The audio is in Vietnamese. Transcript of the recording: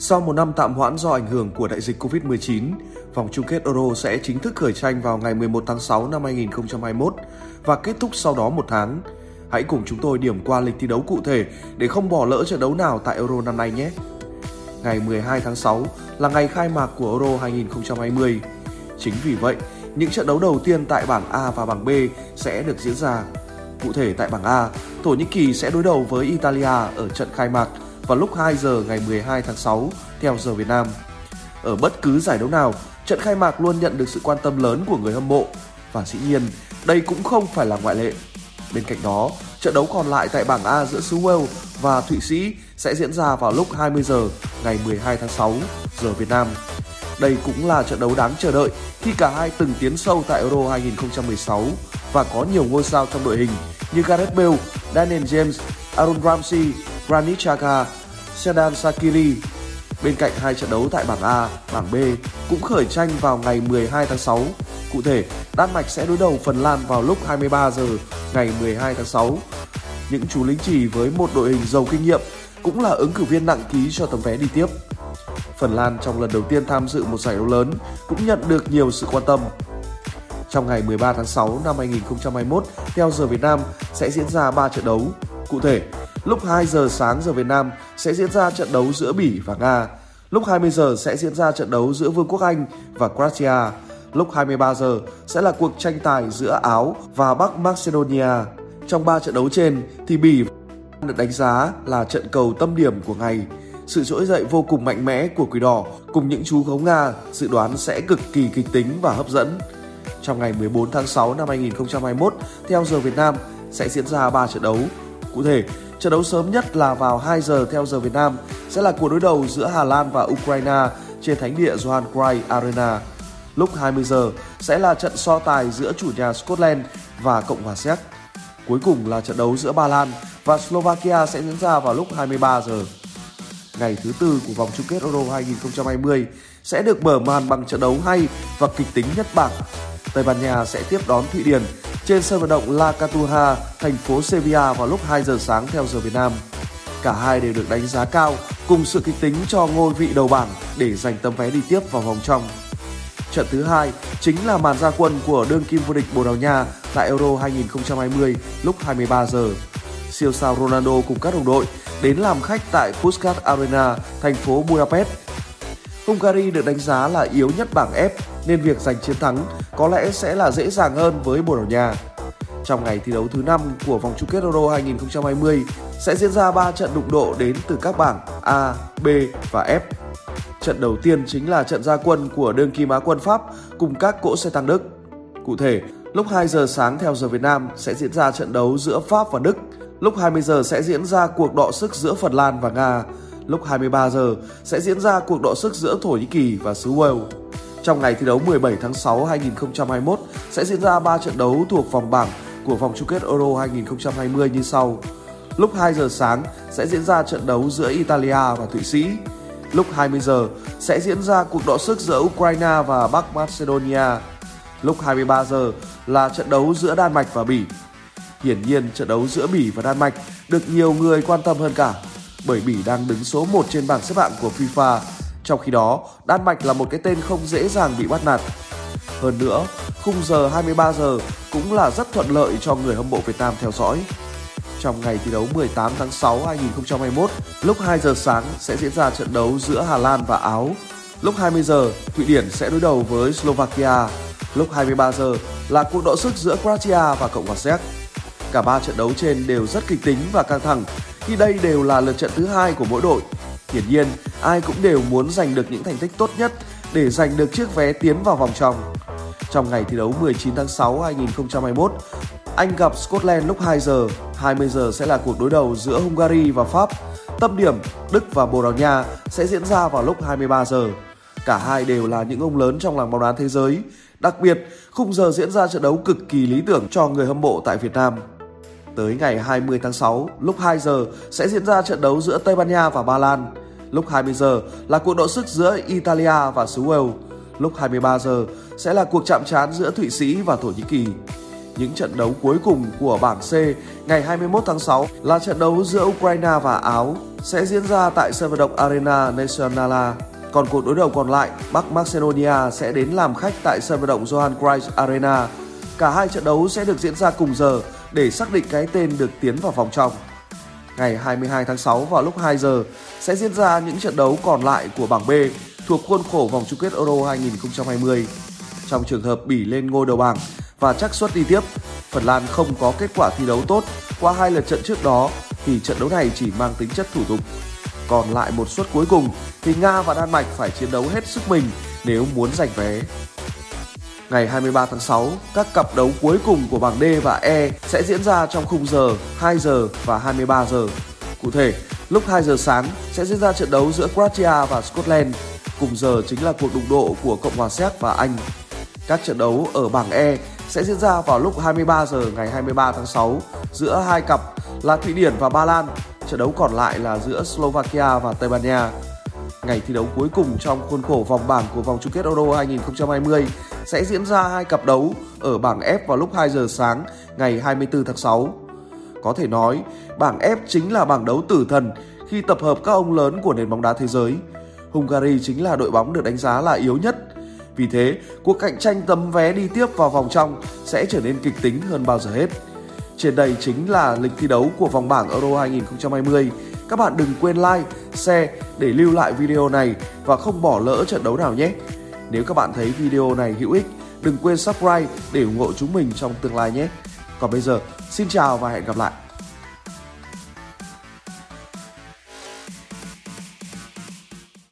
Sau một năm tạm hoãn do ảnh hưởng của đại dịch Covid-19, vòng chung kết Euro sẽ chính thức khởi tranh vào ngày 11 tháng 6 năm 2021 và kết thúc sau đó một tháng. Hãy cùng chúng tôi điểm qua lịch thi đấu cụ thể để không bỏ lỡ trận đấu nào tại Euro năm nay nhé. Ngày 12 tháng 6 là ngày khai mạc của Euro 2020. Chính vì vậy, những trận đấu đầu tiên tại bảng A và bảng B sẽ được diễn ra. Cụ thể tại bảng A, Thổ Nhĩ Kỳ sẽ đối đầu với Italia ở trận khai mạc vào lúc 2 giờ ngày 12 tháng 6 theo giờ Việt Nam. Ở bất cứ giải đấu nào, trận khai mạc luôn nhận được sự quan tâm lớn của người hâm mộ và dĩ nhiên đây cũng không phải là ngoại lệ. Bên cạnh đó, trận đấu còn lại tại bảng A giữa xứ Wales và Thụy Sĩ sẽ diễn ra vào lúc 20 giờ ngày 12 tháng 6 giờ Việt Nam. Đây cũng là trận đấu đáng chờ đợi khi cả hai từng tiến sâu tại Euro 2016 và có nhiều ngôi sao trong đội hình như Gareth Bale, Daniel James, Aaron Ramsey, Granit Xhaka, Sedan Sakiri. Bên cạnh hai trận đấu tại bảng A, bảng B cũng khởi tranh vào ngày 12 tháng 6. Cụ thể, Đan Mạch sẽ đối đầu Phần Lan vào lúc 23 giờ ngày 12 tháng 6. Những chú lính chỉ với một đội hình giàu kinh nghiệm cũng là ứng cử viên nặng ký cho tấm vé đi tiếp. Phần Lan trong lần đầu tiên tham dự một giải đấu lớn cũng nhận được nhiều sự quan tâm. Trong ngày 13 tháng 6 năm 2021, theo giờ Việt Nam sẽ diễn ra 3 trận đấu. Cụ thể, lúc 2 giờ sáng giờ Việt Nam sẽ diễn ra trận đấu giữa Bỉ và Nga. Lúc 20 giờ sẽ diễn ra trận đấu giữa Vương quốc Anh và Croatia. Lúc 23 giờ sẽ là cuộc tranh tài giữa Áo và Bắc Macedonia. Trong 3 trận đấu trên thì Bỉ được đánh giá là trận cầu tâm điểm của ngày. Sự trỗi dậy vô cùng mạnh mẽ của Quỷ Đỏ cùng những chú gấu Nga dự đoán sẽ cực kỳ kịch tính và hấp dẫn. Trong ngày 14 tháng 6 năm 2021, theo giờ Việt Nam, sẽ diễn ra 3 trận đấu. Cụ thể, trận đấu sớm nhất là vào 2 giờ theo giờ Việt Nam, sẽ là cuộc đối đầu giữa Hà Lan và Ukraine trên thánh địa Johan Cruyff Arena. Lúc 20 giờ sẽ là trận so tài giữa chủ nhà Scotland và Cộng hòa Séc. Cuối cùng là trận đấu giữa Ba Lan và Slovakia sẽ diễn ra vào lúc 23 giờ. Ngày thứ tư của vòng chung kết Euro 2020 sẽ được mở màn bằng trận đấu hay và kịch tính nhất bảng. Tây Ban Nha sẽ tiếp đón Thụy Điển trên sân vận động La Cartuja, thành phố Sevilla vào lúc 2 giờ sáng theo giờ Việt Nam. Cả hai đều được đánh giá cao cùng sự kịch tính cho ngôi vị đầu bảng để giành tấm vé đi tiếp vào vòng trong. Trận thứ hai chính là màn ra quân của đương kim vô địch Bồ Đào Nha tại Euro 2020 lúc 23 giờ. Siêu sao Ronaldo cùng các đồng đội đến làm khách tại Puskas Arena, thành phố Budapest. Hungary được đánh giá là yếu nhất bảng F nên việc giành chiến thắng có lẽ sẽ là dễ dàng hơn với Bồ Đào Nha. Trong ngày thi đấu thứ 5 của vòng chung kết Euro 2020 sẽ diễn ra 3 trận đụng độ đến từ các bảng A, B và F. Trận đầu tiên chính là trận gia quân của đương kim Á quân Pháp cùng các cỗ xe tăng Đức. Cụ thể, lúc 2 giờ sáng theo giờ Việt Nam sẽ diễn ra trận đấu giữa Pháp và Đức. Lúc 20 giờ sẽ diễn ra cuộc đọ sức giữa Phần Lan và Nga. Lúc 23 giờ sẽ diễn ra cuộc đọ sức giữa Thổ Nhĩ Kỳ và xứ Wales. Trong ngày thi đấu 17 tháng 6 2021 sẽ diễn ra 3 trận đấu thuộc vòng bảng của vòng chung kết Euro 2020 như sau. Lúc 2 giờ sáng sẽ diễn ra trận đấu giữa Italia và Thụy Sĩ. Lúc 20 giờ sẽ diễn ra cuộc đọ sức giữa Ukraine và Bắc Macedonia. Lúc 23 giờ là trận đấu giữa Đan Mạch và Bỉ. Hiển nhiên, trận đấu giữa Bỉ và Đan Mạch được nhiều người quan tâm hơn cả, bởi Bỉ đang đứng số 1 trên bảng xếp hạng của FIFA. Trong khi đó, Đan Mạch là một cái tên không dễ dàng bị bắt nạt. Hơn nữa, khung giờ 23 giờ cũng là rất thuận lợi cho người hâm mộ Việt Nam theo dõi. Trong ngày thi đấu 18 tháng 6 2021, lúc 2 giờ sáng sẽ diễn ra trận đấu giữa Hà Lan và Áo. Lúc 20 giờ, Thụy Điển sẽ đối đầu với Slovakia. Lúc 23 giờ là cuộc đọ sức giữa Croatia và Cộng hòa Séc. Cả ba trận đấu trên đều rất kịch tính và căng thẳng khi đây đều là lượt trận thứ hai của mỗi đội. Hiển nhiên, ai cũng đều muốn giành được những thành tích tốt nhất để giành được chiếc vé tiến vào vòng trong. Trong ngày thi đấu 19 tháng 6 2021, Anh gặp Scotland lúc 2 giờ, 20 giờ sẽ là cuộc đối đầu giữa Hungary và Pháp. Tâm điểm Đức và Bồ Đào Nha sẽ diễn ra vào lúc 23 giờ. Cả hai đều là những ông lớn trong làng bóng đá thế giới. Đặc biệt, khung giờ diễn ra trận đấu cực kỳ lý tưởng cho người hâm mộ tại Việt Nam. Tới ngày 20 tháng 6, lúc 2 giờ sẽ diễn ra trận đấu giữa Tây Ban Nha và Ba Lan. Lúc 20 giờ là cuộc đọ sức giữa Italia và xứ Wales. Lúc 23 giờ sẽ là cuộc chạm trán giữa Thụy Sĩ và Thổ Nhĩ Kỳ. Những trận đấu cuối cùng của bảng C ngày 21 tháng 6 là trận đấu giữa Ukraine và Áo sẽ diễn ra tại sân vận động Arena Nacionala. Còn cuộc đối đầu còn lại, Bắc Macedonia sẽ đến làm khách tại sân vận động Johan Cruyff Arena. Cả hai trận đấu sẽ được diễn ra cùng giờ để xác định cái tên được tiến vào vòng trong. Ngày 22 tháng 6 vào lúc 2 giờ sẽ diễn ra những trận đấu còn lại của bảng B thuộc khuôn khổ vòng chung kết Euro 2020. Trong trường hợp Bỉ lên ngôi đầu bảng và chắc suất đi tiếp, Phần Lan không có kết quả thi đấu tốt qua hai lượt trận trước đó thì trận đấu này chỉ mang tính chất thủ tục. Còn lại một suất cuối cùng thì Nga và Đan Mạch phải chiến đấu hết sức mình nếu muốn giành vé. Ngày 23 tháng 6, các cặp đấu cuối cùng của bảng D và E sẽ diễn ra trong khung giờ 2 giờ và 23 giờ. Cụ thể, lúc 2 giờ sáng sẽ diễn ra trận đấu giữa Croatia và Scotland. Cùng giờ chính là cuộc đụng độ của Cộng hòa Séc và Anh. Các trận đấu ở bảng E sẽ diễn ra vào lúc 23 giờ ngày 23 tháng 6 giữa hai cặp là Thụy Điển và Ba Lan. Trận đấu còn lại là giữa Slovakia và Tây Ban Nha. Ngày thi đấu cuối cùng trong khuôn khổ vòng bảng của vòng chung kết Euro 2020 sẽ diễn ra hai cặp đấu ở bảng F vào lúc 2 giờ sáng ngày 24 tháng 6. Có thể nói, bảng F chính là bảng đấu tử thần khi tập hợp các ông lớn của nền bóng đá thế giới. Hungary chính là đội bóng được đánh giá là yếu nhất. Vì thế, cuộc cạnh tranh tấm vé đi tiếp vào vòng trong sẽ trở nên kịch tính hơn bao giờ hết. Trên đây chính là lịch thi đấu của vòng bảng Euro 2020. Các bạn đừng quên like, share để lưu lại video này và không bỏ lỡ trận đấu nào nhé. Nếu các bạn thấy video này hữu ích, đừng quên subscribe để ủng hộ chúng mình trong tương lai nhé. Còn bây giờ, xin chào và hẹn gặp lại.